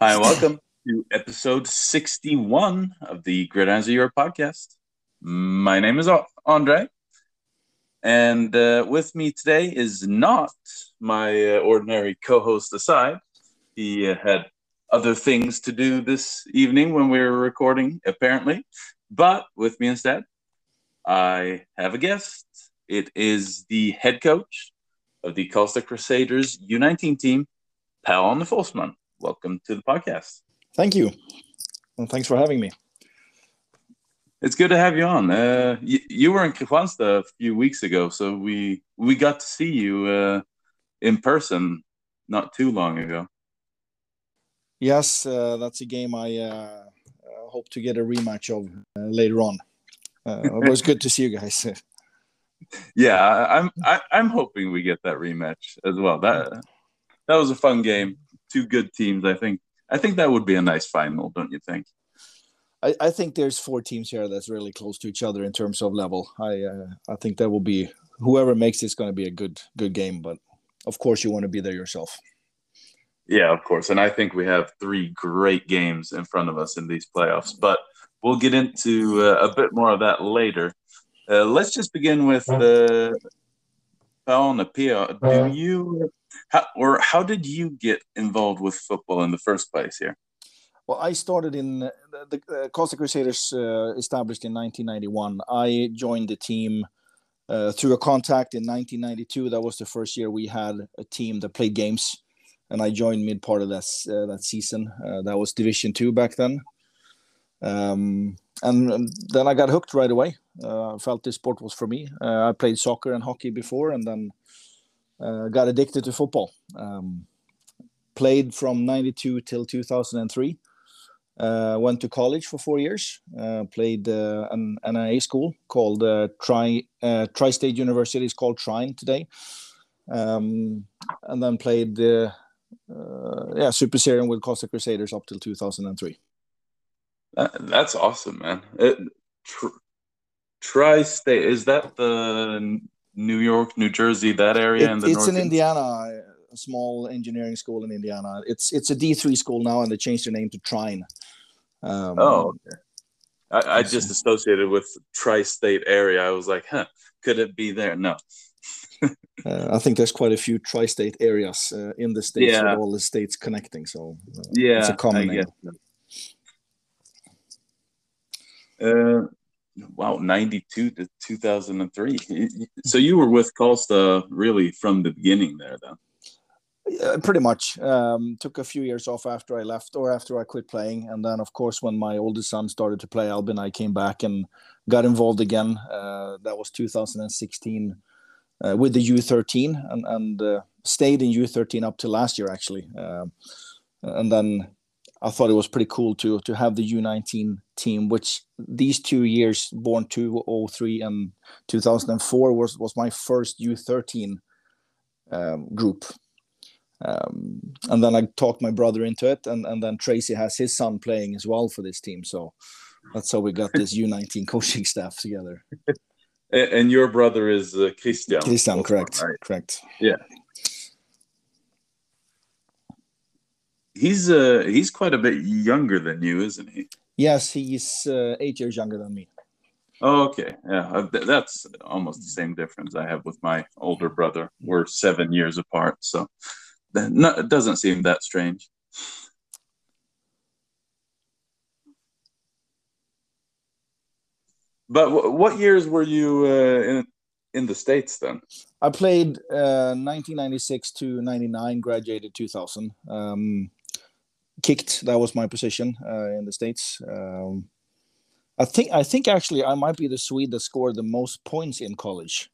Hi, welcome to episode 61 of the Gridirons of Europe podcast. My name is Andre, and uh, with me today is not my uh, ordinary co host aside. He uh, had other things to do this evening when we were recording, apparently. But with me instead, I have a guest. It is the head coach of the Carlstad Crusaders U19 team, Per-Arne Forsman. Welcome to the podcast. Thank you. And thanks for having me. It's good to have you on. Uh, you, you, were in Kristianstad a few weeks ago, so we we got to see you uh, in person not too long ago. Yes, uh, that's a game I uh, hope to get a rematch of uh, later on. Uh, it was good to see you guys. yeah, I'm I, I'm hoping we get that rematch as well. That that was a fun game. Two good teams. I think I think that would be a nice final, don't you think? I, I think there's four teams here that's really close to each other in terms of level. I uh, I think that will be whoever makes it's going to be a good good game. But of course, you want to be there yourself. Yeah, of course. And I think we have three great games in front of us in these playoffs. But we'll get into uh, a bit more of that later. Uh, let's just begin with the uh, P-A. Do you how, or how did you get involved with football in the first place here? Well, I started in the, the uh, Carlstad Crusaders uh, established in 1991. I joined the team uh, through a contact in 1992. That was the first year we had a team that played games and I joined mid part of that uh, that season. Uh, that was Division Two back then, um, and then I got hooked right away. Uh, I felt this sport was for me. Uh, I played soccer and hockey before, and then uh, got addicted to football. Um, played from '92 till 2003. Uh, went to college for four years. played an NAIA school called Tri Tri State University. It's called Trine today. Um, and then played uh, yeah, Super Serien with Carlstad Crusaders up till 2003. That, that's awesome, man. It, tr- Tri-state is that the New York, New Jersey, that area? It, in the it's in Indiana, a small engineering school in Indiana. It's it's a D three school now, and they changed their name to Trine. Um, oh, okay. I, I just associated with tri-state area. I was like, huh, could it be there? No. uh, I think there's quite a few tri-state areas uh, in the states yeah. with all the states connecting. So uh, yeah, it's a common name. Uh, wow, 92 to 2003. So you were with Karlstad really from the beginning there, then? Yeah, pretty much. Um, took a few years off after I left or after I quit playing. And then, of course, when my oldest son started to play Albin, I came back and got involved again. Uh, that was 2016 uh, with the U13 and, and uh, stayed in U13 up to last year actually. Uh, and then I thought it was pretty cool to to have the U19 team, which these two years, born 2003 and 2004, was was my first U13 um, group. Um, and then I talked my brother into it, and, and then Tracy has his son playing as well for this team. So that's how we got this U19 coaching staff together. And your brother is uh, Christian. Christian, correct, right? correct. Yeah. He's uh he's quite a bit younger than you, isn't he? Yes, he's uh, eight years younger than me. Oh, okay. Yeah, uh, that's almost the same difference I have with my older brother. We're seven years apart, so it doesn't seem that strange. But what years were you uh, in in the states then? I played uh, 1996 to 99, graduated 2000. Um, kicked that was my position uh, in the states. Um, I think I think actually I might be the Swede that scored the most points in college,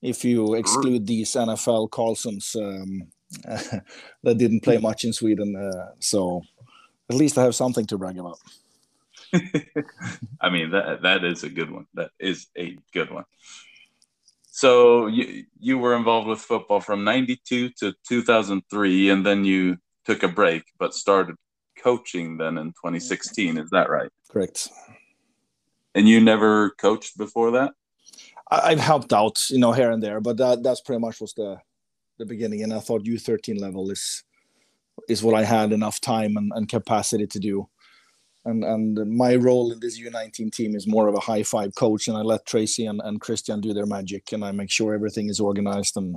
if you exclude these NFL Carlsons um, that didn't play much in Sweden. Uh, so at least I have something to brag about. I mean that that is a good one. That is a good one. So you you were involved with football from 92 to 2003 and then you took a break but started coaching then in 2016, is that right? Correct. And you never coached before that? I've helped out, you know, here and there, but that that's pretty much was the the beginning and I thought U13 level is is what I had enough time and, and capacity to do. And and my role in this U19 team is more of a high five coach, and I let Tracy and, and Christian do their magic, and I make sure everything is organized and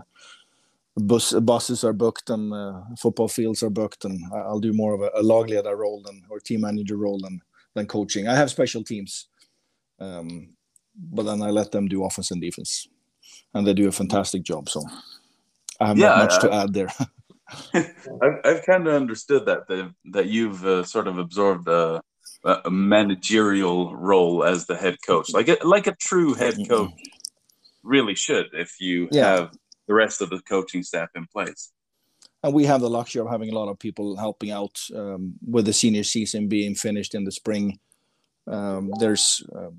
bus buses are booked and uh, football fields are booked, and I'll do more of a, a log leader role than or team manager role than than coaching. I have special teams, um, but then I let them do offense and defense, and they do a fantastic job. So I have yeah, not much I, to add there. I've, I've kind of understood that that, that you've uh, sort of absorbed a, a, managerial role as the head coach, like a, like a true head coach really should. If you yeah. have the rest of the coaching staff in place. And we have the luxury of having a lot of people helping out um, with the senior season being finished in the spring. Um, there's uh,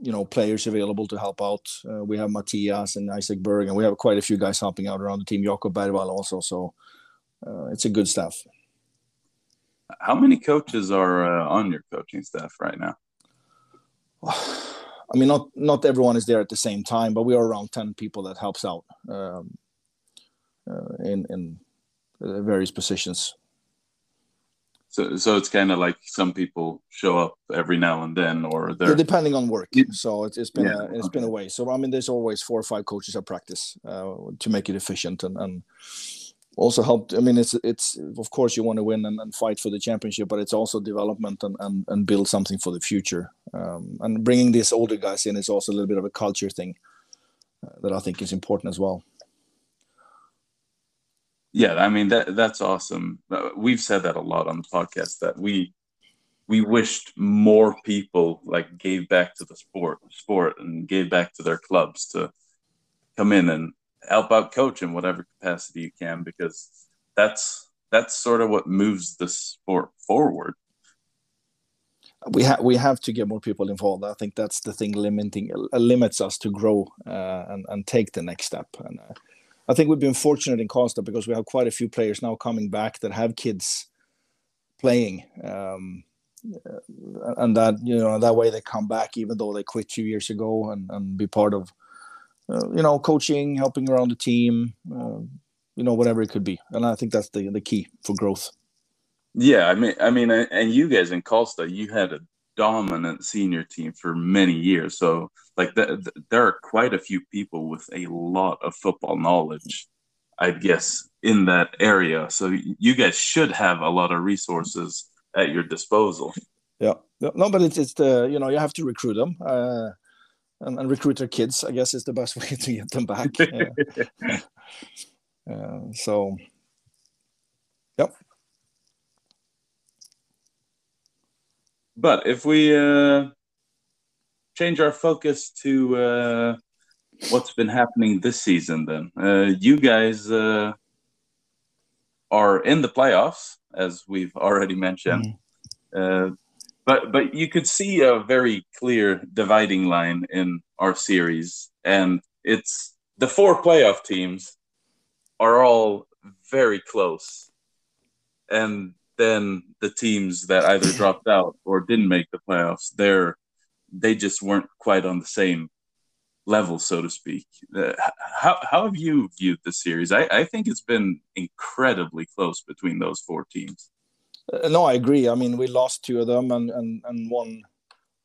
you know players available to help out. Uh, we have Matthias and Isaac Berg, and we have quite a few guys helping out around the team. Jakob Bergvall also, so uh, it's a good staff. How many coaches are uh, on your coaching staff right now? I mean, not not everyone is there at the same time, but we are around ten people that helps out um, uh, in in uh, various positions. So, so it's kind of like some people show up every now and then, or they're yeah, depending on work. So it's, it's been yeah. a, it's been a way. So I mean, there's always four or five coaches at practice uh, to make it efficient and, and also helped. I mean, it's it's of course you want to win and, and fight for the championship, but it's also development and and, and build something for the future. Um, and bringing these older guys in is also a little bit of a culture thing uh, that I think is important as well. Yeah, I mean that that's awesome. Uh, we've said that a lot on the podcast that we we wished more people like gave back to the sport sport and gave back to their clubs to come in and help out coach in whatever capacity you can because that's that's sort of what moves the sport forward we have we have to get more people involved. I think that's the thing limiting uh, limits us to grow uh, and and take the next step. And uh, I think we've been fortunate in Karlstad because we have quite a few players now coming back that have kids playing. Um, and that you know that way they come back even though they quit two years ago and, and be part of uh, you know coaching helping around the team uh, you know whatever it could be and i think that's the the key for growth yeah i mean i mean and you guys in Karlstad, you had a dominant senior team for many years. So, like, the, there are quite a few people with a lot of football knowledge, I guess, in that area. So, you guys should have a lot of resources at your disposal. Yeah, no, but it's it's the you know you have to recruit them. Uh, and, and, recruit their kids, I guess, is the best way to get them back. uh, so, yep. But if we uh, change our focus to uh, what's been happening this season, then uh, you guys uh, are in the playoffs, as we've already mentioned. Mm. But but you could see a very clear dividing line in our series, and it's the four playoff teams are all very close, and then the teams that either dropped out or didn't make the playoffs, they're they just weren't quite on the same level, so to speak. Uh, how how have you viewed the series? I, I think it's been incredibly close between those four teams. Uh, no, I agree. I mean, we lost two of them and and and won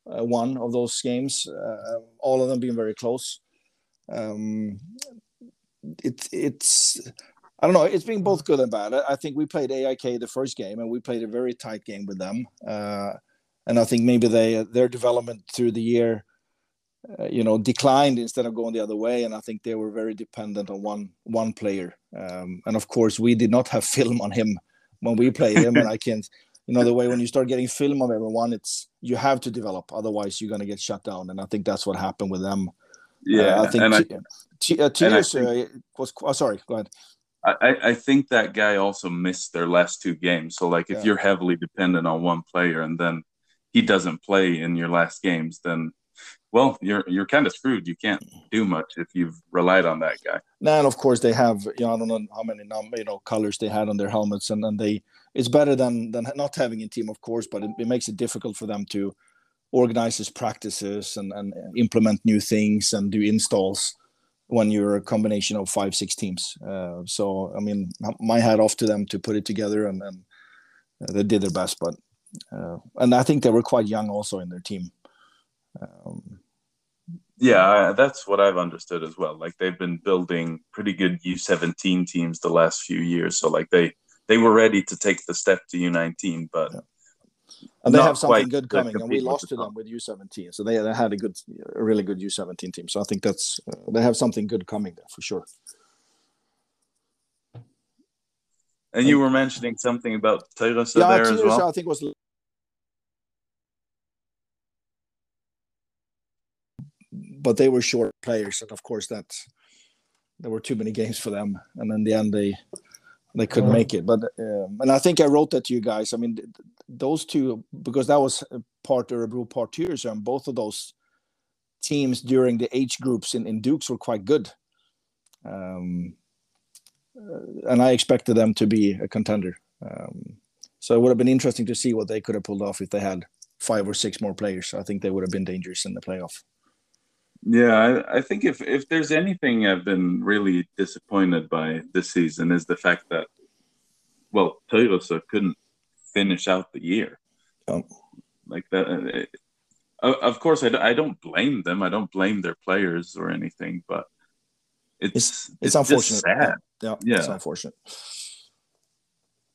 uh, one of those games. Uh, all of them being very close. Um, it, it's I don't know. It's been both good and bad. I think we played AIK the first game, and we played a very tight game with them. Uh, and I think maybe they their development through the year, uh, you know, declined instead of going the other way. And I think they were very dependent on one one player. Um, and of course, we did not have film on him when we play him. and I can't, you know, the way when you start getting film of everyone, it's you have to develop, otherwise you're gonna get shut down. And I think that's what happened with them. Yeah, uh, I think. And T- I, T- uh, think... uh, was oh, sorry. Go ahead. I, I think that guy also missed their last two games. So like if yeah. you're heavily dependent on one player and then he doesn't play in your last games, then well, you're you're kind of screwed. You can't do much if you've relied on that guy. Now, and of course they have, you know, I don't know how many you know, colors they had on their helmets, and then they it's better than than not having a team, of course, but it, it makes it difficult for them to organize his practices and, and implement new things and do installs when you're a combination of five six teams. Uh, so I mean, my hat off to them to put it together, and, and they did their best. But uh, and I think they were quite young also in their team. Um, yeah, that's what I've understood as well. Like they've been building pretty good U17 teams the last few years, so like they they were ready to take the step to U19, but. Yeah. And they have something good coming, and we lost to them with U17. So they, they had a good, a really good U17 team. So I think that's uh, they have something good coming there for sure. And you were mentioning something about Tyresö yeah, there as well. I think was but they were short players, and of course that there were too many games for them, and in the end they they couldn't make it. But um, and I think I wrote that to you guys. I mean, those two because that was part Örebro, part Tyresö, and both of those teams during the age groups in, in Dukes were quite good. Um, uh, and I expected them to be a contender. Um, so it would have been interesting to see what they could have pulled off if they had five or six more players. I think they would have been dangerous in the playoff. Yeah, I, I, think if if there's anything I've been really disappointed by this season is the fact that, well, Tyresö couldn't finish out the year. Oh. Like that. It, uh, of course, I, I don't blame them. I don't blame their players or anything, but it's it's, it's, it's unfortunate. sad. Yeah, yeah, it's unfortunate.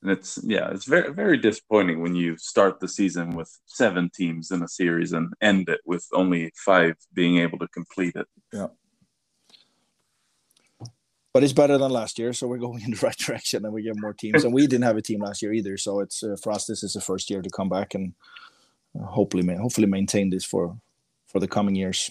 And it's yeah, it's very very disappointing when you start the season with seven teams in a series and end it with only five being able to complete it. Yeah. But it's better than last year, so we're going in the right direction, and we get more teams. and we didn't have a team last year either, so it's uh, for us. This is the first year to come back and uh, hopefully, hopefully maintain this for for the coming years.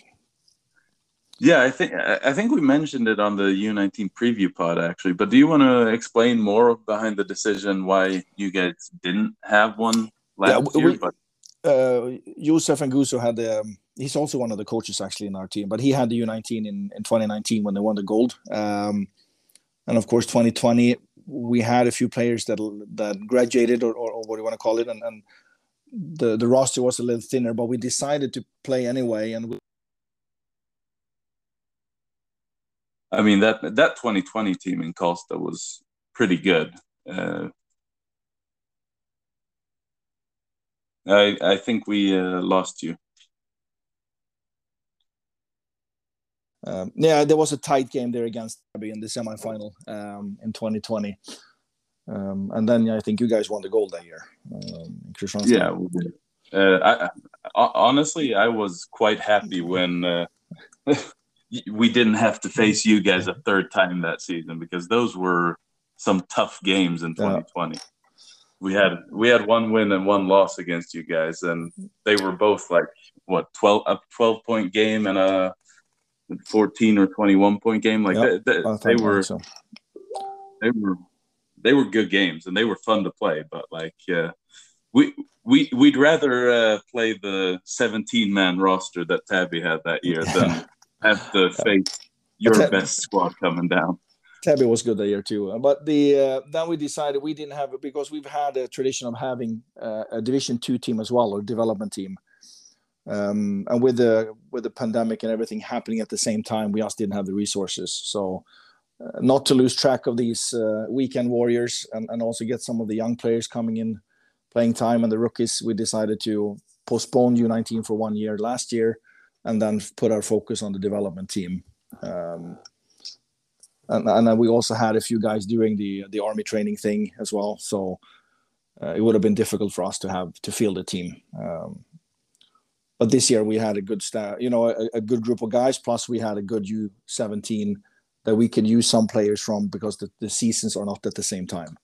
Yeah, I think I think we mentioned it on the U19 preview pod actually. But do you want to explain more behind the decision why you guys didn't have one last yeah, we, year? But uh, Josef and Guso had um, he's also one of the coaches actually in our team, but he had the U19 in, in 2019 when they won the gold. Um, and of course, 2020 we had a few players that that graduated or, or, or what do you want to call it, and, and the the roster was a little thinner, but we decided to play anyway, and we I mean that that 2020 team in Karlstad was pretty good. Uh, I I think we uh, lost you. Um, yeah, there was a tight game there against Täby in the semifinal um, in 2020, um, and then yeah, I think you guys won the gold that year. Um, yeah, uh, I, honestly, I was quite happy when uh, we didn't have to face you guys a third time that season because those were some tough games in 2020. Yeah. We had we had one win and one loss against you guys, and they were both like what 12 a 12 point game and a 14 or 21 point game. Like yep. they, they, they were so. they were they were good games and they were fun to play. But like uh, we we we'd rather uh, play the 17 man roster that Täby had that year than have to face your Tab- best squad coming down. Täby was good that year too, but the uh, then we decided we didn't have because we've had a tradition of having uh, a Division Two team as well or development team, um, and with the with the pandemic and everything happening at the same time, we just didn't have the resources. So, uh, not to lose track of these uh, weekend warriors and, and also get some of the young players coming in, playing time and the rookies, we decided to postpone U19 for one year last year and then put our focus on the development team. Um, and, and we also had a few guys doing the the army training thing as well. So uh, it would have been difficult for us to have to field a team. Um, but this year we had a good staff, you know, a, a, good group of guys. Plus we had a good U17 that we could use some players from because the, the seasons are not at the same time.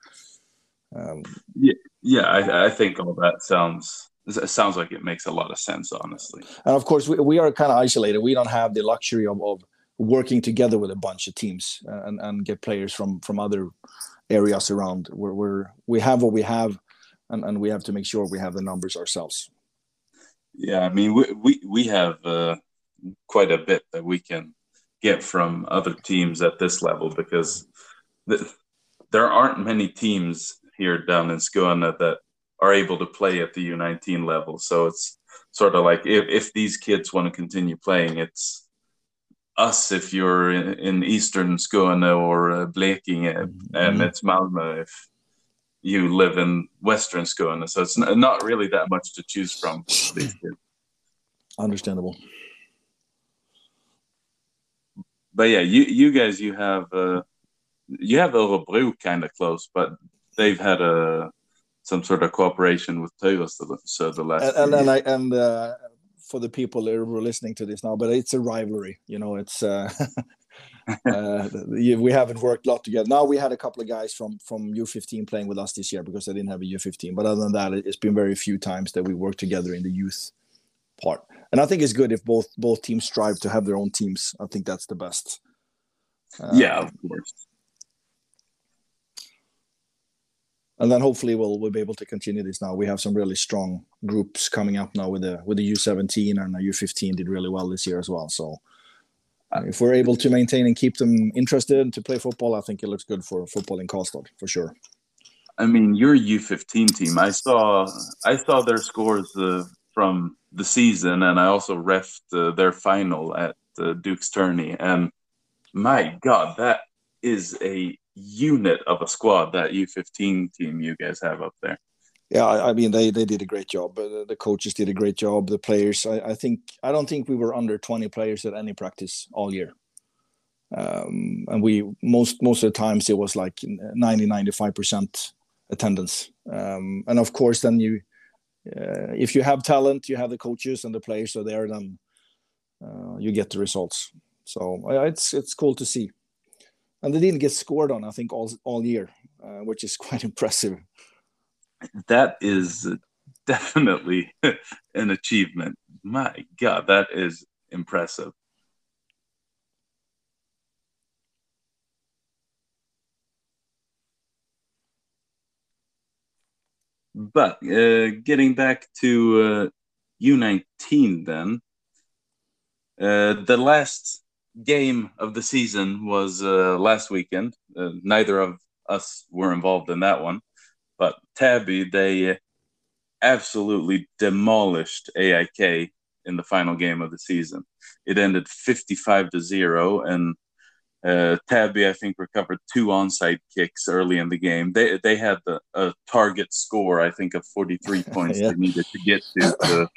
Um, yeah, yeah, I, I think all that sounds it sounds like it makes a lot of sense, honestly. And of course, we, we are kind of isolated. We don't have the luxury of, of working together with a bunch of teams uh, and, and get players from from other areas around. We're, we're we have what we have, and, and we have to make sure we have the numbers ourselves. Yeah, I mean, we we, we have uh, quite a bit that we can get from other teams at this level because the, there aren't many teams here down in Skåne that are able to play at the U19 level. So it's sort of like if, if these kids want to continue playing, it's us if you're in, in Eastern Skåne or uh, Blekinge, mm-hmm. and it's Malmö if you live in Western Skåne. So it's not really that much to choose from. Understandable. But yeah, you you guys you have uh, you have Örebro kind of close, but they've had a some sort of cooperation with Tyresö so the last and and, and, I, and uh, for the people who are listening to this now, but it's a rivalry. You know, it's uh, uh, we haven't worked a lot together. Now we had a couple of guys from from U15 playing with us this year because I didn't have a U15. But other than that, it's been very few times that we work together in the youth part. And I think it's good if both both teams strive to have their own teams. I think that's the best. Uh, yeah, of course. And then hopefully we'll we'll be able to continue this now. We have some really strong groups coming up now with the with the U17 and the U15 did really well this year as well. So if we're able to maintain and keep them interested to play football, I think it looks good for football in Karlstad for sure. I mean, your U15 team. I saw I saw their scores uh, from the season, and I also refed uh, their final at uh, Duke's tourney. And my God, that is a unit of a squad. That U15 team you guys have up there yeah, I, mean they they did a great job. The coaches did a great job. The players, I, I, think, I don't think we were under twenty players at any practice all year. Um, and we most most of the times it was like 90 95 percent attendance. Um, and of course, then you, uh, if you have talent, you have the coaches and the players are there, then uh, you get the results. So it's it's cool to see. And they didn't get scored on, I think, all all year, uh, which is quite impressive that is definitely an achievement. My God, that is impressive. But uh, getting back to uh, U19, then, uh, the last game of the season was uh, last weekend. Uh, neither of us were involved in that one. But Täby they absolutely demolished AIK in the final game of the season. It ended 55 to 0, and uh, Täby, I think, recovered two onside kicks early in the game. They they had the, a target score, I think, of 43 points yeah. they needed to get to to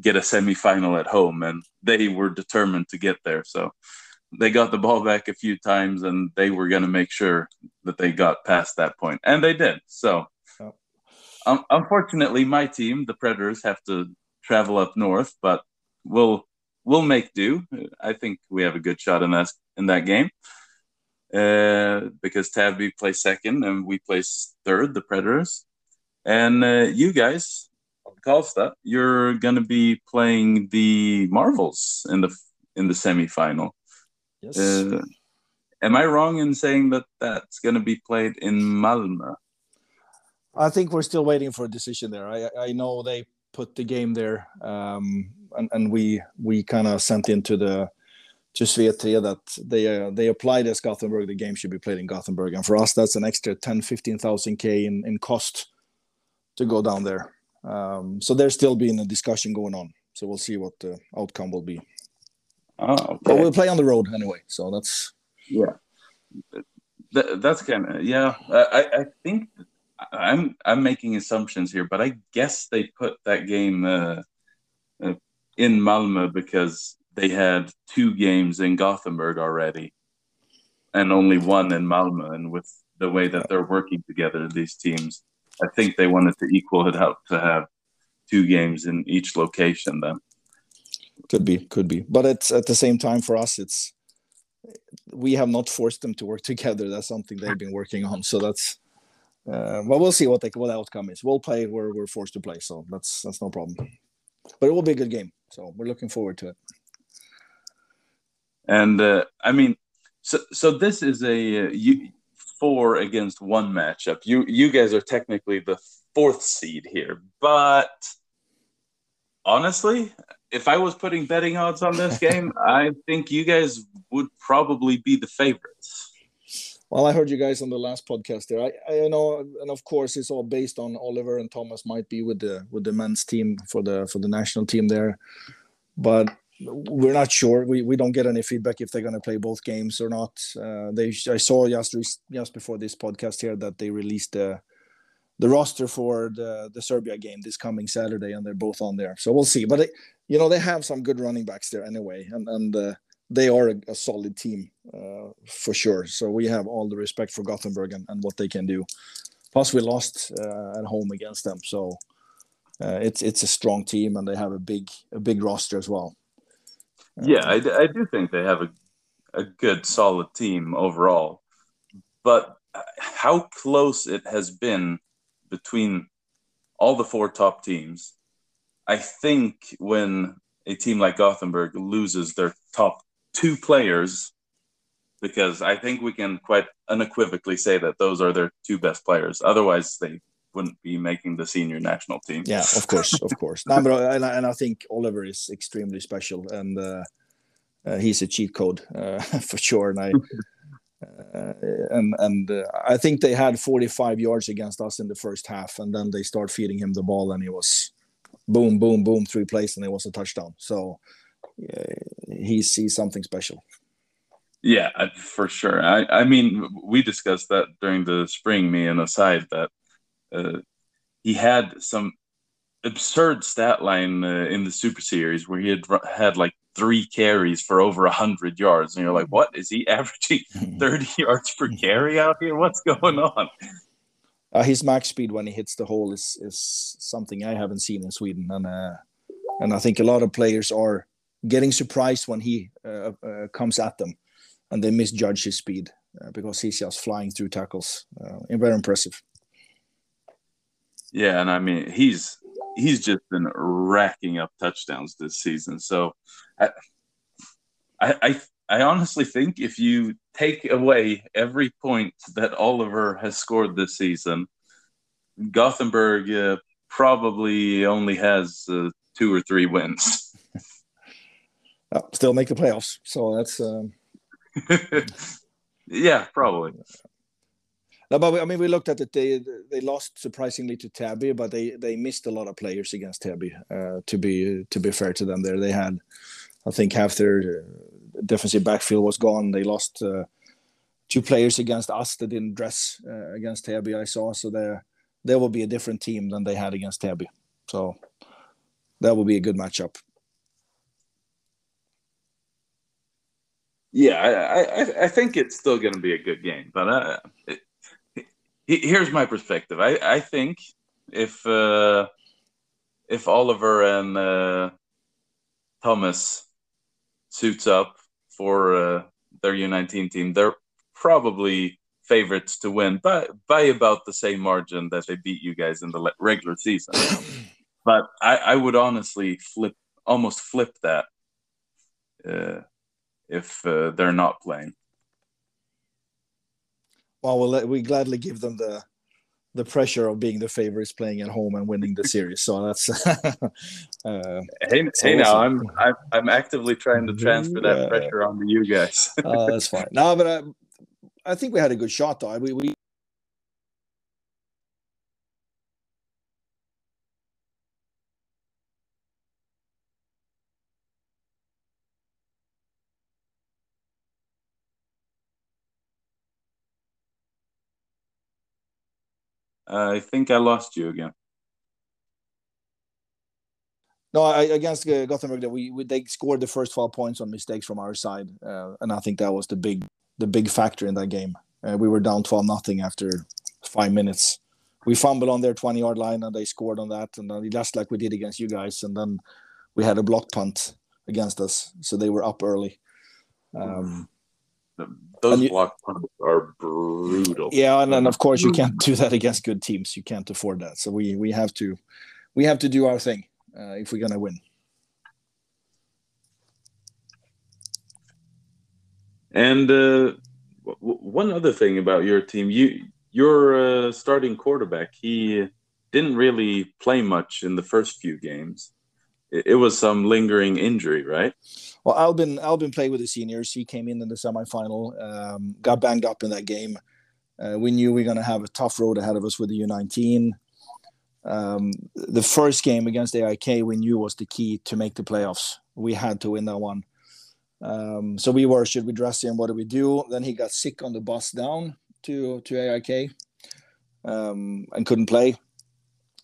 get a semifinal at home, and they were determined to get there. So they got the ball back a few times and they were going to make sure that they got past that point and they did so oh. um, unfortunately my team the predators have to travel up north but we'll we'll make do i think we have a good shot in that in that game uh, because Täby plays second and we place third the predators and uh, you guys Karlstad, you're going to be playing the Marvels in the in the semifinal. Yes. Uh, am I wrong in saying that that's going to be played in Malmö? I think we're still waiting for a decision there. I, I know they put the game there, um, and, and we we kind of sent into the to Svetria that they uh, they applied as Gothenburg. The game should be played in Gothenburg, and for us that's an extra 10, 15,000 k in, in cost to go down there. Um, so there's still being a discussion going on. So we'll see what the outcome will be. Oh, okay. But we'll play on the road anyway, so that's yeah. That, that's kind of yeah. I I think I'm I'm making assumptions here, but I guess they put that game uh, uh, in Malmö because they had two games in Gothenburg already, and only one in Malmö. And with the way that they're working together, these teams, I think they wanted to equal it out to have two games in each location. Then could be could be. But it's at the same time for us it's we have not forced them to work together. That's something they've been working on. So that's uh, well we'll see what the what the outcome is. We'll play where we're forced to play so that's that's no problem. But it will be a good game so we're looking forward to it. And uh, i mean so so this is a uh, you, four against one matchup you you guys are technically the fourth seed here but honestly if I was putting betting odds on this game, I think you guys would probably be the favorites. Well, I heard you guys on the last podcast there. I, I know, and of course, it's all based on Oliver and Thomas might be with the with the men's team for the for the national team there. But we're not sure. We, we don't get any feedback if they're going to play both games or not. Uh, they I saw just just before this podcast here that they released the the roster for the the Serbia game this coming Saturday, and they're both on there. So we'll see. But it, you know they have some good running backs there anyway, and and uh, they are a, a solid team uh, for sure. So we have all the respect for Gothenburg and, and what they can do. Plus, we lost uh, at home against them, so uh, it's it's a strong team, and they have a big a big roster as well. Yeah, um, I, I do think they have a a good solid team overall, but uh, how close it has been between all the four top teams. I think when a team like Gothenburg loses their top two players, because I think we can quite unequivocally say that those are their two best players. Otherwise, they wouldn't be making the senior national team. Yeah, of course, of course. No, but and I, and I think Oliver is extremely special, and uh, uh, he's a cheat code uh, for sure. And I uh, and and uh, I think they had 45 yards against us in the first half, and then they start feeding him the ball, and he was boom, boom, boom, three plays, and it was a touchdown. So he sees something special. Yeah, for sure. I, I mean, we discussed that during the spring, me and aside that uh, he had some absurd stat line uh, in the Super Series where he had had like three carries for over a hundred yards, and you're like, what is he averaging thirty yards per carry out here? What's going on? Uh, his max speed when he hits the hole is is something I haven't seen in Sweden, and uh, and I think a lot of players are getting surprised when he uh, uh, comes at them, and they misjudge his speed uh, because he's just flying through tackles. very impressive. Yeah, and I mean he's he's just been racking up touchdowns this season. So I, I, I honestly think if you take away every point that Oliver has scored this season, Gothenburg uh, probably only has uh, two or three wins. still make the playoffs, so that's. Um... yeah, probably. No, but I mean, we looked at it. They they lost surprisingly to Täby, but they they missed a lot of players against Täby. Uh, to be to be fair to them, there they had, I think, half their uh, defensive backfield was gone. They lost uh, two players against us that didn't dress uh, against Täby. I saw so there there will be a different team than they had against Täby. So that will be a good matchup. Yeah, I, I, I think it's still going to be a good game, but uh, it, here's my perspective. I, I think if uh, if Oliver and uh, Thomas suits up for uh, their U19 team, they're probably favorites to win by by about the same margin that they beat you guys in the regular season. but I, I would honestly flip almost flip that uh, if uh, they're not playing well, we'll we gladly give them the the pressure of being the favorites playing at home and winning the series. So that's uh, hey, hey now I'm, I'm I'm actively trying to transfer that pressure onto you guys. uh, that's fine. No, but I, I think we had a good shot though. We we I think I lost you again. No, I, against uh, Gothenburg, we, we, they scored the first twelve points on mistakes from our side, uh, and I think that was the big the big factor in that game. Uh, we were down twelve nothing after five minutes. We fumbled on their twenty yard line, and they scored on that, and then just like we did against you guys, and then we had a block punt against us, so they were up early. Um, those you, block punts are brutal. Yeah, and then of course you can't do that against good teams. You can't afford that. So we we have to we have to do our thing uh, if we're gonna win. And uh, w- one other thing about your team, you your uh, starting quarterback, he didn't really play much in the first few games. It, was some lingering injury, right? Well, Albin Albin played with the seniors. He came in in the semifinal, um, got banged up in that game. Uh, we knew we are going to have a tough road ahead of us with the U19. um, the first game against AIK we knew was the key to make the playoffs. We had to win that one. Um, so we were, should we dress him? What do we do? Then he got sick on the bus down to to AIK um, and couldn't play.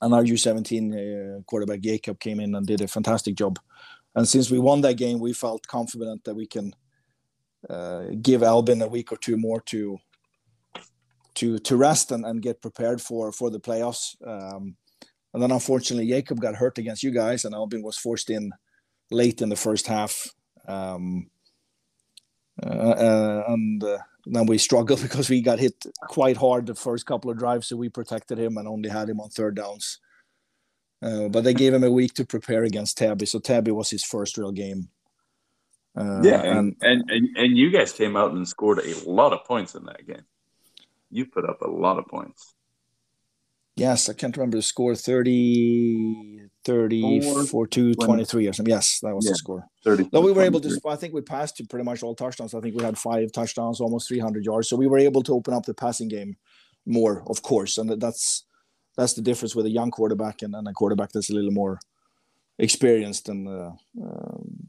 And our U17 uh, quarterback Jacob came in and did a fantastic job. And since we won that game, we felt confident that we can uh, give Albin a week or two more to to to rest and, and get prepared for for the playoffs. Um, and then unfortunately, Jacob got hurt against you guys, and Albin was forced in late in the first half. Um, and uh, then we struggled because we got hit quite hard the first couple of drives, so we protected him and only had him on third downs. Uh, but they gave him a week to prepare against Täby, so Täby was his first real game. Uh, yeah, and, and, and and you guys came out and scored a lot of points in that game. You put up a lot of points. Yes, I can't remember the score 30, 30 4 2, 23 or something. Yes, that was yeah, the score. 30. No, we were able to, I think we passed to pretty much all touchdowns. I think we had five touchdowns, almost 300 yards. So we were able to open up the passing game more, of course. And that's that's the difference with a young quarterback and, and a quarterback that's a little more experienced and uh, um,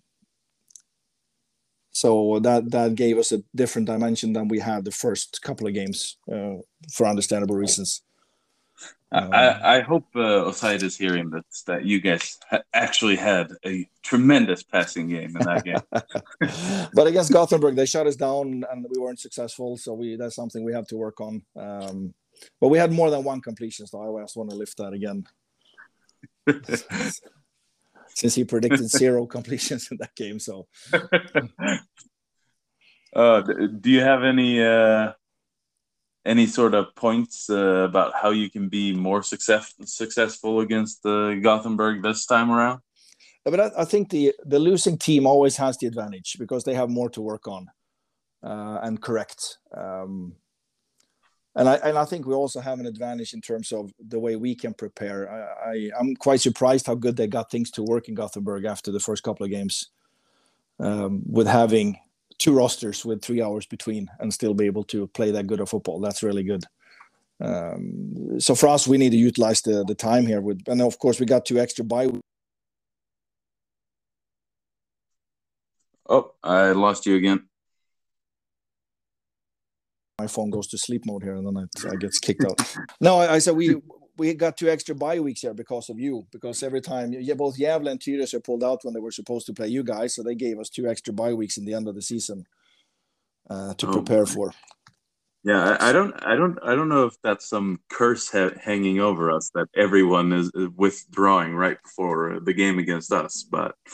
so that that gave us a different dimension than we had the first couple of games uh, for understandable reasons I, I hope uh, is hearing this that you guys ha- actually had a tremendous passing game in that game. but against Gothenburg, they shut us down and we weren't successful. So we that's something we have to work on. Um, but we had more than one completion, so I just want to lift that again. Since he predicted zero completions in that game, so. uh, do you have any? Uh any sort of points uh, about how you can be more success successful against uh, Gothenburg this time around? But I, I, think the the losing team always has the advantage because they have more to work on uh, and correct. Um, and I and I think we also have an advantage in terms of the way we can prepare. I, I am quite surprised how good they got things to work in Gothenburg after the first couple of games, um, with having two rosters with three hours between and still be able to play that good of football. That's really good. Um, so for us, we need to utilize the the time here. With and of course we got two extra bye. Oh, I lost you again. My phone goes to sleep mode here, and then it, I gets kicked out. No, I, I said we we got two extra bye weeks here because of you. Because every time, yeah, both Gävle and Tyresö pulled out when they were supposed to play you guys, so they gave us two extra bye weeks in the end of the season uh, to oh, prepare for. Yeah, I, I, don't, I don't, I don't know if that's some curse ha- hanging over us that everyone is, withdrawing right before the game against us, but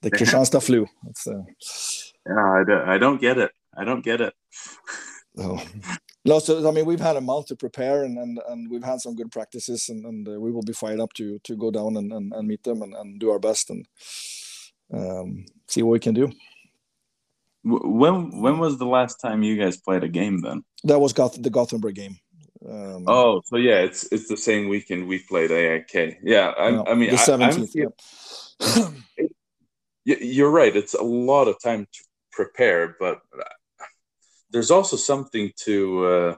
the Kristianstad flu. Uh... Yeah, I don't, I don't get it. I don't get it. Oh. No, so I mean we've had a month to prepare and and, and we've had some good practices and, and uh, we will be fired up to to go down and, and, and meet them and, and do our best and um, see what we can do. When when was the last time you guys played a game then? That was Goth- the Gothenburg game. Um, oh, so yeah, it's it's the same weekend we played AIK. Yeah, I, no, I mean, the seventeenth. Yeah, you're right. It's a lot of time to prepare, but there's also something to uh,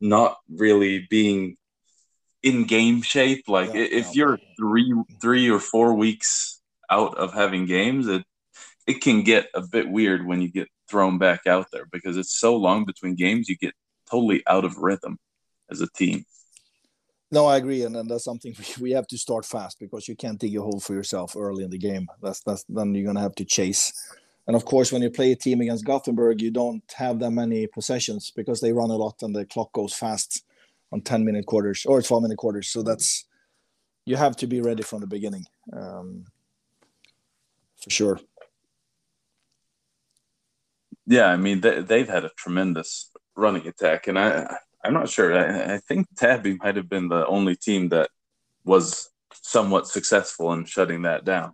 not really being in game shape. Like yeah, if yeah. you're three three or four weeks out of having games, it it can get a bit weird when you get thrown back out there because it's so long between games. You get totally out of rhythm as a team. No, I agree, and, and that's something we have to start fast because you can't dig a hole for yourself early in the game. That's that's then you're gonna have to chase and of course, when you play a team against Gothenburg, you don't have that many possessions because they run a lot and the clock goes fast on 10 minute quarters or 12 minute quarters. So that's, you have to be ready from the beginning um, for sure. Yeah, I mean, they, have had a tremendous running attack. And I, I'm not sure. I, I think Täby might have been the only team that was somewhat successful in shutting that down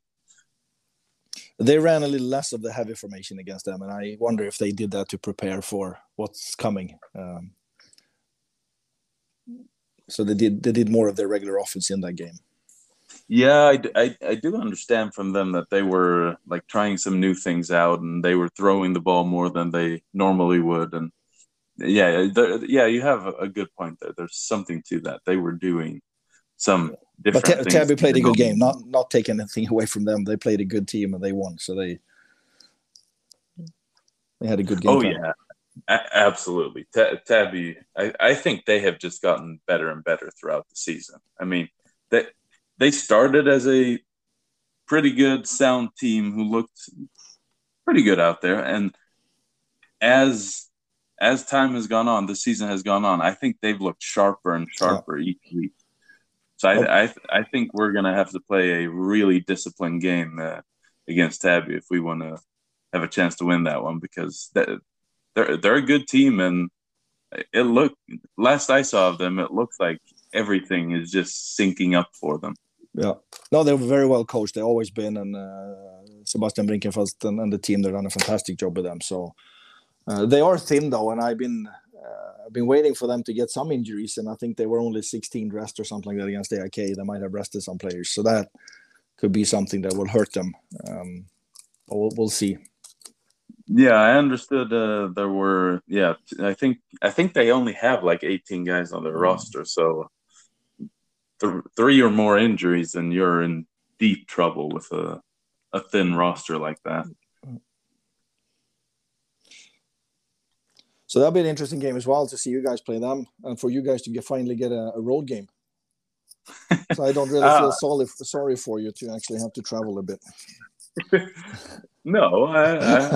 they ran a little less of the heavy formation against them, and I wonder if they did that to prepare for what's coming. Um, so they did they did more of their regular offense in that game. Yeah, I, I, I, do understand from them that they were like trying some new things out, and they were throwing the ball more than they normally would, and yeah, yeah, you have a good point there. There's something to that. They were doing some But Täby played a good game. Not not taking anything away from them. They played a good team and they won. So they they had a good game. Oh yeah, a- absolutely. T- Täby, I, I think they have just gotten better and better throughout the season. I mean, they they started as a pretty good, sound team who looked pretty good out there, and as as time has gone on, the season has gone on. I think they've looked sharper and sharper yeah. each week. So I, oh. I, I think we're gonna have to play a really disciplined game uh, against Täby if we want to have a chance to win that one because they're they're a good team and it looked last I saw of them, it looks like everything is just syncing up for them. Yeah, no, they're very well coached. They've always been, and uh, Sebastian Brinkenfeld and, and, the team they've done a fantastic job with them. So uh, they are thin though, and I've been I've been waiting for them to get some injuries, and I think they were only 16 rest or something like that against AIK. They might have rested some players, so that could be something that will hurt them. Um, but we'll, we'll see. Yeah, I understood. Uh, there were yeah, I think I think they only have like 18 guys on their mm. roster, so th- three or more injuries, and you're in deep trouble with a a thin roster like that. So that'll be an interesting game as well to see you guys play them, and for you guys to get finally get a, a road game. so I don't really feel uh, sorry sorry for you to actually have to travel a bit. no, I,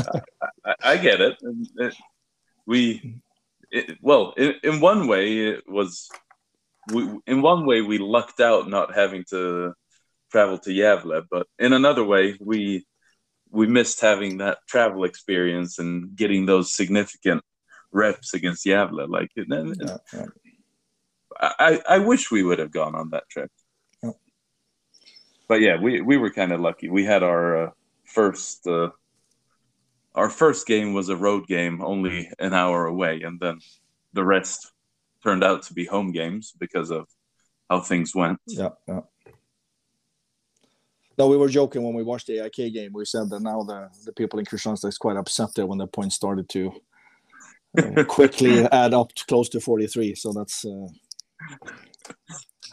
I, I, get it. we, it, well, in, in one way, it was. We, in one way, we lucked out not having to travel to Gävle, but in another way, we we missed having that travel experience and getting those significant reps against Gävle. Like, yeah, yeah. I, I wish we would have gone on that trip. Yeah. But yeah, we, we were kind of lucky. We had our uh, first uh, our first game was a road game, only an hour away, and then the rest turned out to be home games because of how things went. Yeah, yeah. No, we were joking when we watched the AIK game. We said that now the, the people in Kristianstad is quite upset there when the points started to quickly add up to close to 43. So that's. Uh...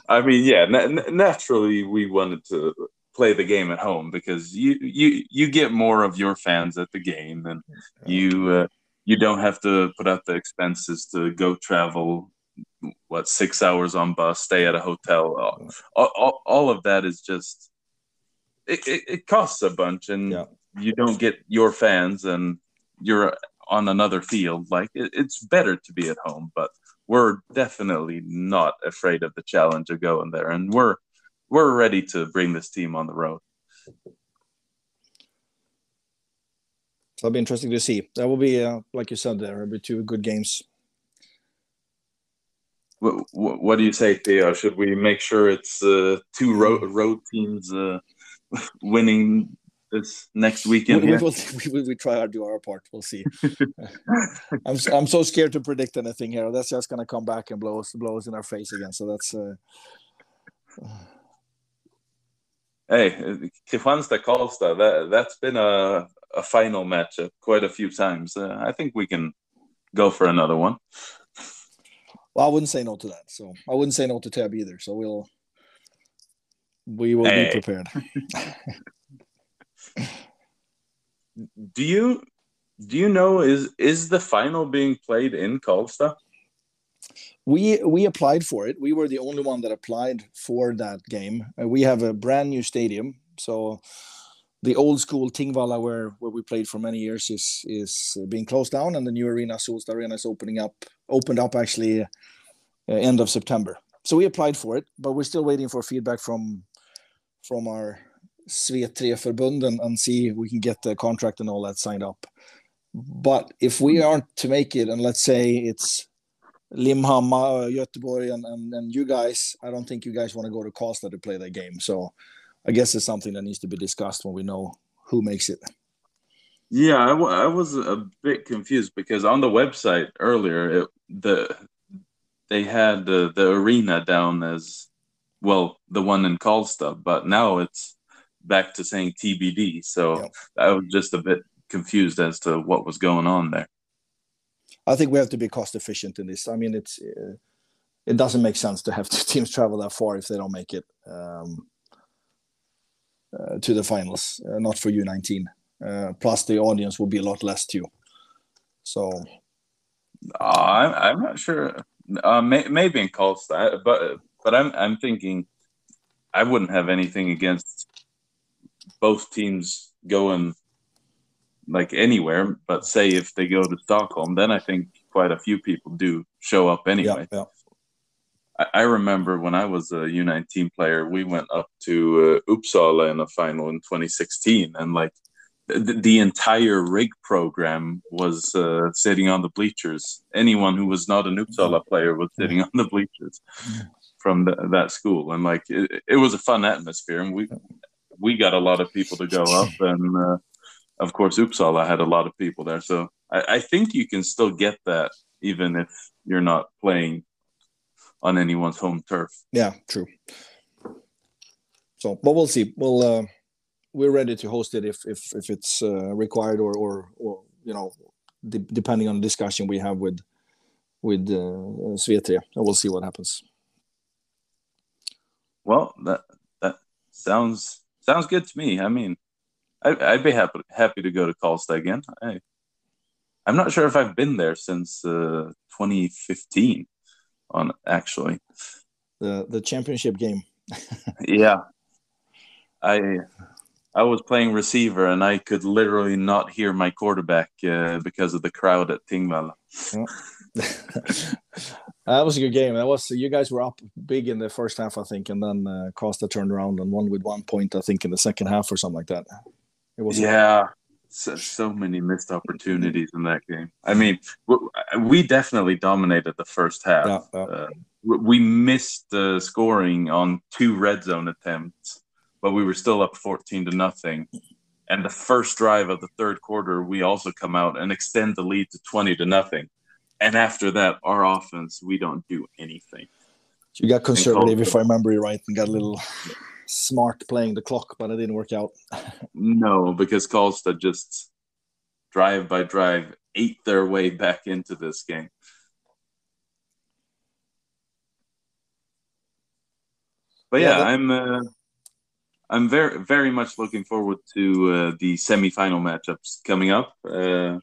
I mean, yeah, na- naturally we wanted to play the game at home because you you you get more of your fans at the game and you uh, you don't have to put out the expenses to go travel what six hours on bus stay at a hotel all, all, all of that is just it, it, it costs a bunch and yeah. you don't get your fans and you're on another field, like it, it's better to be at home. But we're definitely not afraid of the challenge of going there, and we're we're ready to bring this team on the road. So it'll be interesting to see. That will be, uh, like you said, there will be two good games. What, what, do you say, Theo? Should we make sure it's uh, two road, road teams uh, winning this next weekend. We, will, we, we, try to do our part. We'll see. I'm I'm so scared to predict anything here. That's just gonna come back and blow us blow us in our face again. So that's. Uh... Hey, Kristianstad Karlstad. That that's been a a final match quite a few times. Uh, I think we can go for another one. Well, I wouldn't say no to that. So I wouldn't say no to Täby either. So we'll we will hey. be prepared. Do you do you know is is the final being played in Karlstad? We we applied for it. We were the only one that applied for that game. Uh, we have a brand new stadium, so the old school Tingvalla, where where we played for many years, is is being closed down, and the new arena, Solsta Arena, is opening up. Opened up actually uh, end of September. So we applied for it, but we're still waiting for feedback from from our Sve3-förbunden and see if we can get the contract and all that signed up. But if we aren't to make it, and let's say it's Limhamn, uh, Göteborg, and, and, and you guys, I don't think you guys want to go to Karlstad to play that game. So I guess it's something that needs to be discussed when we know who makes it. Yeah, I, w- I was a bit confused because on the website earlier, it, the they had the, the arena down as well, the one in Karlstad, but now it's back to saying TBD. So yep. I was just a bit confused as to what was going on there. I think we have to be cost efficient in this. I mean, it's uh, it doesn't make sense to have two teams travel that far if they don't make it um, uh, to the finals. Uh, not for U19. Uh, plus, the audience will be a lot less too. So, uh, I'm I'm not sure. Uh, may, maybe in Karlstad, but but I'm I'm thinking I wouldn't have anything against both teams going like anywhere. But say if they go to Stockholm, then I think quite a few people do show up anyway. Yeah, yeah. I, I remember when I was a U19 player, we went up to uh, Uppsala in a final in 2016, and like the, the entire RIG program was uh, sitting on the bleachers. Anyone who was not an Uppsala player was sitting on the bleachers from the, that school, and like it, it, was a fun atmosphere, and we we got a lot of people to go up, and uh, of course Uppsala had a lot of people there. So I, I think you can still get that even if you're not playing on anyone's home turf. Yeah, true. So, but we'll see. We'll uh, we're ready to host it if if if it's uh, required or or or you know de depending on the discussion we have with with uh, Svetria. And we'll see what happens. Well, that that sounds sounds good to me. I mean, I, would be happy happy to go to Karlstad again. I, I'm not sure if I've been there since uh, 2015. On actually, the the championship game. yeah, I I was playing receiver and I could literally not hear my quarterback uh, because of the crowd at Tingvalla. that was a good game. That was you guys were up big in the first half, I think, and then uh, Karlstad turned around and won with one point, I think, in the second half or something like that. It was yeah, so, so many missed opportunities in that game. I mean, we definitely dominated the first half. Yeah, yeah. Uh, we missed the scoring on two red zone attempts, but we were still up 14 to nothing. And the first drive of the third quarter, we also come out and extend the lead to 20 to nothing. And after that, our offense, we don't do anything. You got conservative, if I remember you right, and got a little smart playing the clock, but it didn't work out. no, because Karlstad just drive by drive ate their way back into this game. But yeah, yeah that... I'm uh, I'm very very much looking forward to uh, the semifinal matchups coming up. Uh,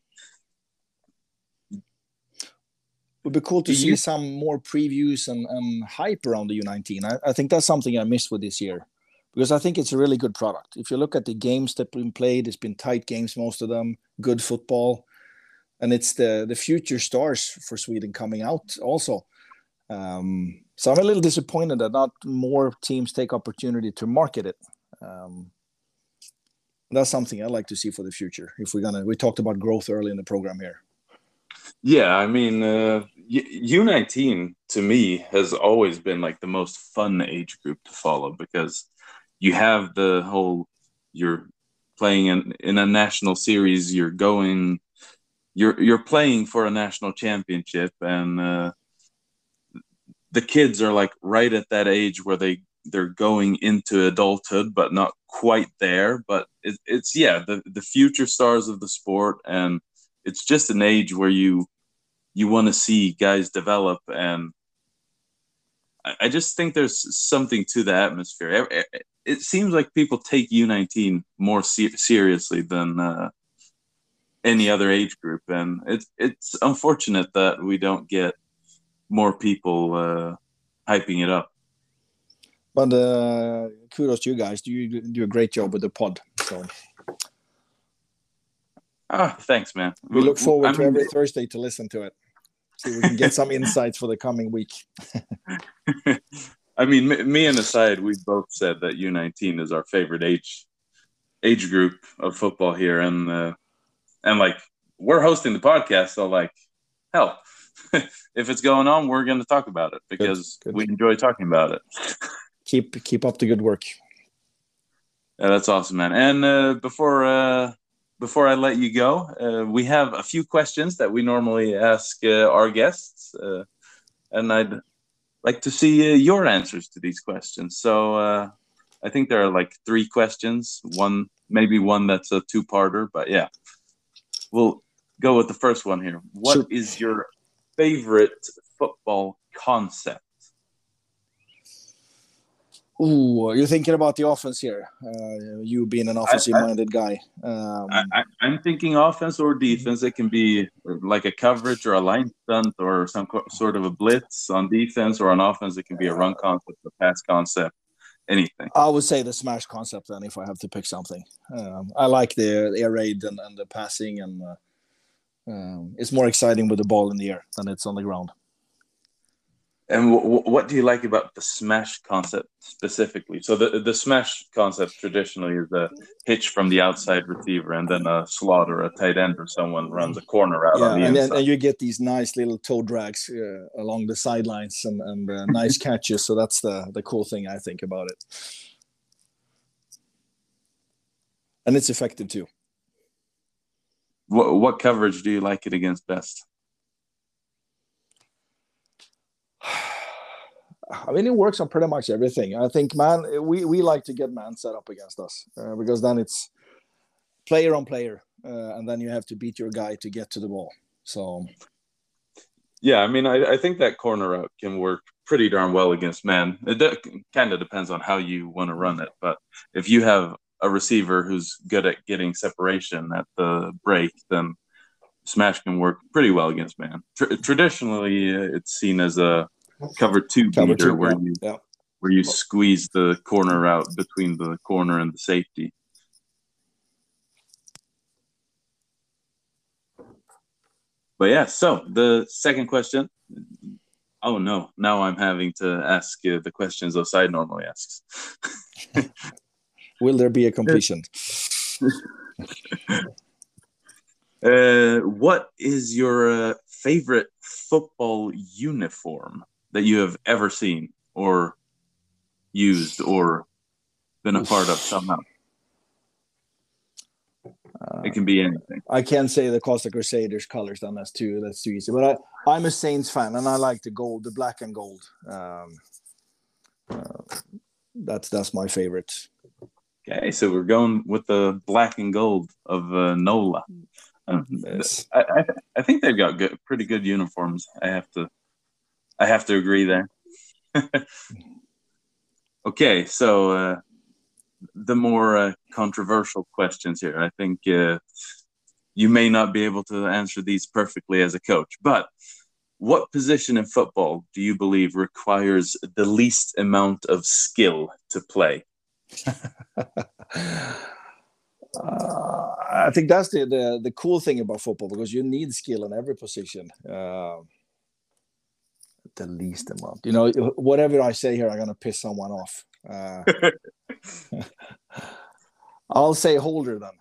it would be cool to see you... some more previews and, and hype around the U19. I, I, think that's something I missed with this year because I think it's a really good product. If you look at the games that have been played, it's been tight games, most of them, good football, and it's the the future stars for Sweden coming out also. Um, so I'm a little disappointed that not more teams take opportunity to market it. Um, that's something I'd like to see for the future. If we're gonna, we talked about growth early in the program here. Yeah, I mean, uh, U19 to me has always been like the most fun age group to follow because you have the whole you're playing in, in a national series you're going you're you're playing for a national championship and uh, the kids are like right at that age where they they're going into adulthood but not quite there but it, it's yeah the the future stars of the sport and it's just an age where you you want to see guys develop and I just think there's something to the atmosphere. It seems like people take U19 more seriously than uh, any other age group, and it's it's unfortunate that we don't get more people uh, hyping it up. But uh, kudos to you guys. Do you do a great job with the pod? So. Ah, thanks, man. We look forward I to every Thursday to listen to it See we can get some insights for the coming week. I mean, me and Aside, we've both said that U19 is our favorite age age group of football here, and uh, and like we're hosting the podcast, so like hell, if it's going on, we're going to talk about it because good, good. we enjoy talking about it. keep keep up the good work. Yeah, that's awesome, man. And uh, before uh, before I let you go, uh, we have a few questions that we normally ask uh, our guests, uh, and I'd like to see uh, your answers to these questions. So uh, I think there are like three questions, one maybe one that's a two-parter, but yeah. we'll go with the first one here. What sure. is your favorite football concept? Ooh, you're thinking about the offense here. Uh, you being an offensive-minded guy. Um, I, am thinking offense or defense. It can be like a coverage or a line stunt or some sort of a blitz on defense or on offense. It can be a run concept, a pass concept, anything. I would say the smash concept then, if I have to pick something. Um, I like the air raid and, and the passing, and uh, um, it's more exciting with the ball in the air than it's on the ground. And w- what do you like about the smash concept specifically? So the the smash concept traditionally is a hitch from the outside receiver, and then a slot or a tight end or someone runs a corner out yeah, on the and, inside. and you get these nice little toe drags uh, along the sidelines and, and uh, nice catches. So that's the the cool thing I think about it, and it's effective too. What what coverage do you like it against best? I mean, it works on pretty much everything. I think man, we we like to get man set up against us uh, because then it's player on player, uh, and then you have to beat your guy to get to the ball. So, yeah, I mean, I, I think that corner route can work pretty darn well against man. It de- kind of depends on how you want to run it, but if you have a receiver who's good at getting separation at the break, then smash can work pretty well against man. Tr- traditionally, uh, it's seen as a cover two cover beater two, where yeah. you yeah. where you squeeze the corner out between the corner and the safety. But yeah, so the second question. Oh no! Now I'm having to ask uh, the questions Oside normally asks. Will there be a completion? uh, what is your uh, favorite football uniform? That you have ever seen or used or been a part of somehow? Uh, it can be anything. I can't say the Carlstad Crusaders colors. Then that's too that's too easy. But I, I'm a Saints fan, and I like the gold, the black and gold. Um, uh, that's that's my favorite. Okay, so we're going with the black and gold of uh, Nola. Um, yes. I, I, I think they've got good, pretty good uniforms. I have to I have to agree there. okay, so uh, the more uh, controversial questions here. I think uh, you may not be able to answer these perfectly as a coach, but what position in football do you believe requires the least amount of skill to play? Uh, I think that's the, the, the cool thing about football because you need skill in every position. The least amount. You know, whatever I say here, I'm gonna piss someone off. Uh, I'll say holder then.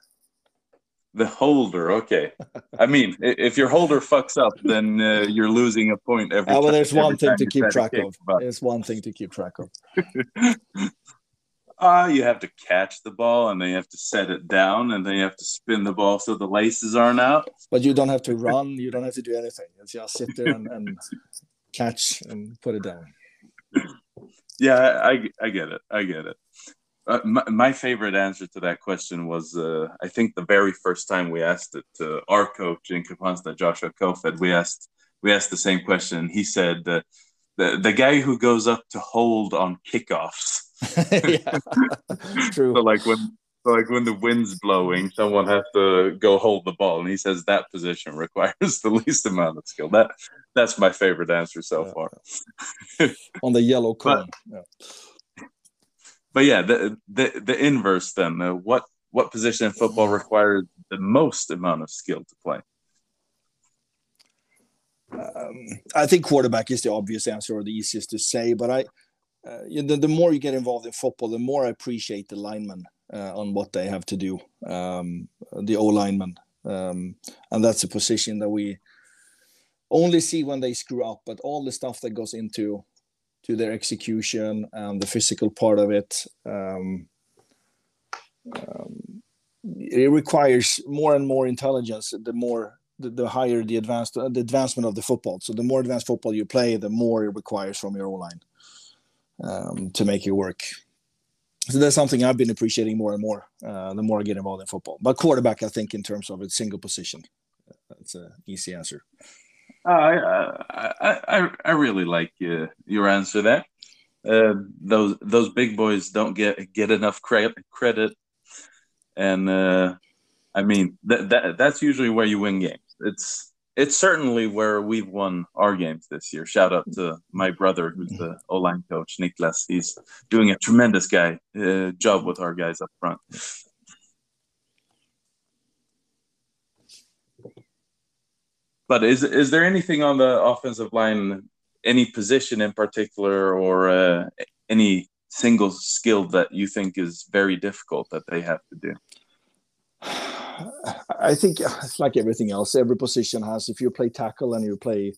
The holder, okay. I mean, if your holder fucks up, then uh, you're losing a point every. Oh, well, time, there's one thing to keep track of. But... There's one thing to keep track of. Ah, uh, you have to catch the ball, and then you have to set it down, and then you have to spin the ball so the laces aren't out. But you don't have to run. You don't have to do anything. It's just sit there and, and catch and put it down. Yeah, I, I get it. I get it. Uh, my, my, favorite answer to that question was uh, I think the very first time we asked it to our coach in Kristianstad, Joshua Kofed, we asked we asked the same question. He said uh, the the guy who goes up to hold on kickoffs. yeah, True. so like when like when the wind's blowing, someone has to go hold the ball, and he says that position requires the least amount of skill. That that's my favorite answer so yeah. far. On the yellow cone. But, yeah. but yeah, the the the inverse then. Uh, what what position in football requires the most amount of skill to play? Um, I think quarterback is the obvious answer or the easiest to say, but I. Uh, the, the more you get involved in football, the more I appreciate the lineman uh, on what they have to do, um, the O lineman, um, and that's a position that we only see when they screw up. But all the stuff that goes into to their execution and the physical part of it, um, um it requires more and more intelligence. The more the, the higher the advanced uh, the advancement of the football. So the more advanced football you play, the more it requires from your O line um, to make it work so that's something I've been appreciating more and more uh, the more I get involved in football. But quarterback, I think, in terms of a single position, uh, It's an easy answer. I I I, I really like uh, your answer there. Uh, those those big boys don't get get enough credit credit, and uh, I mean that that that's usually where you win games. It's it's certainly where we've won our games this year. Shout out to my brother, who's the O line coach, Niklas. He's doing a tremendous guy uh, job with our guys up front. But is is there anything on the offensive line, any position in particular, or uh, any single skill that you think is very difficult that they have to do? I think it's like everything else. Every position has. If you play tackle and you play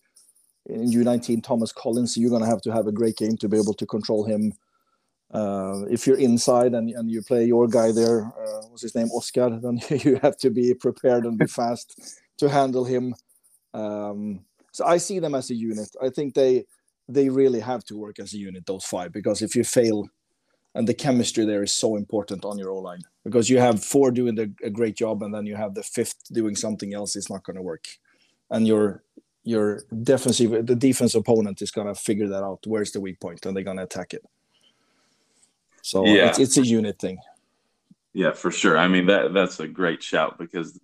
in U19 Thomas Collins, you're going to have to have a great game to be able to control him. Uh, if you're inside and, and you play your guy there, uh, what's his name, Oscar, then you have to be prepared and be fast to handle him. Um, so I see them as a unit. I think they they really have to work as a unit, those five, because if you fail, and the chemistry there is so important on your O line because you have four doing the, a great job, and then you have the fifth doing something else. It's not going to work, and your your defensive the defense opponent is going to figure that out. Where's the weak point, and they're going to attack it. So yeah. it's, it's a unit thing. Yeah, for sure. I mean that that's a great shout because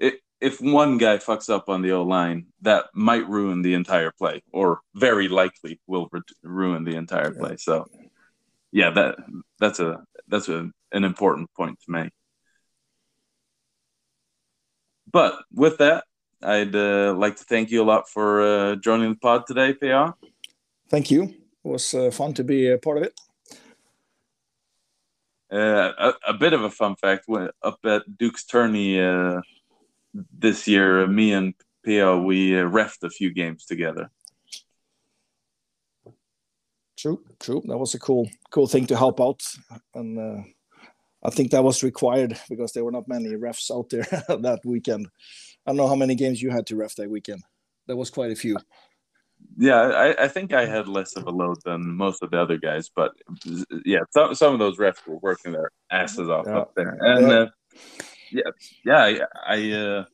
it if one guy fucks up on the O line, that might ruin the entire play, or very likely will re- ruin the entire play. So, yeah, that that's a that's a, an important point to make. But with that, I'd uh, like to thank you a lot for uh, joining the pod today, P-A. Thank you. It was uh, fun to be a part of it. Uh, a, a, bit of a fun fact: up at Duke's tourney uh, this year, me and Pio, we uh, refed a few games together. True, true. That was a cool, cool thing to help out, and uh, I think that was required because there were not many refs out there that weekend. I don't know how many games you had to ref that weekend. There was quite a few. Yeah, I, I think I had less of a load than most of the other guys, but yeah, some some of those refs were working their asses off yeah. up there, and. Yeah. Uh, yeah, yeah, I, I, uh,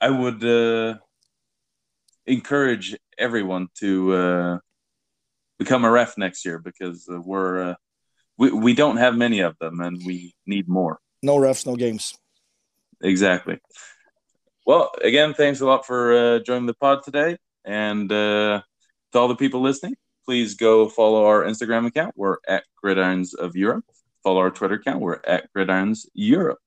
I would uh, encourage everyone to uh, become a ref next year because uh, we're uh, we we don't have many of them and we need more. No refs, no games. Exactly. Well, again, thanks a lot for uh, joining the pod today, and uh, to all the people listening, please go follow our Instagram account. We're at Gridirons of Europe. Follow our Twitter account. We're at Gridirons Europe.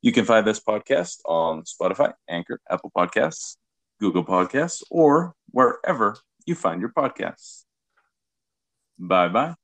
You can find this podcast on Spotify, Anchor, Apple Podcasts, Google Podcasts, or wherever you find your podcasts. Bye bye.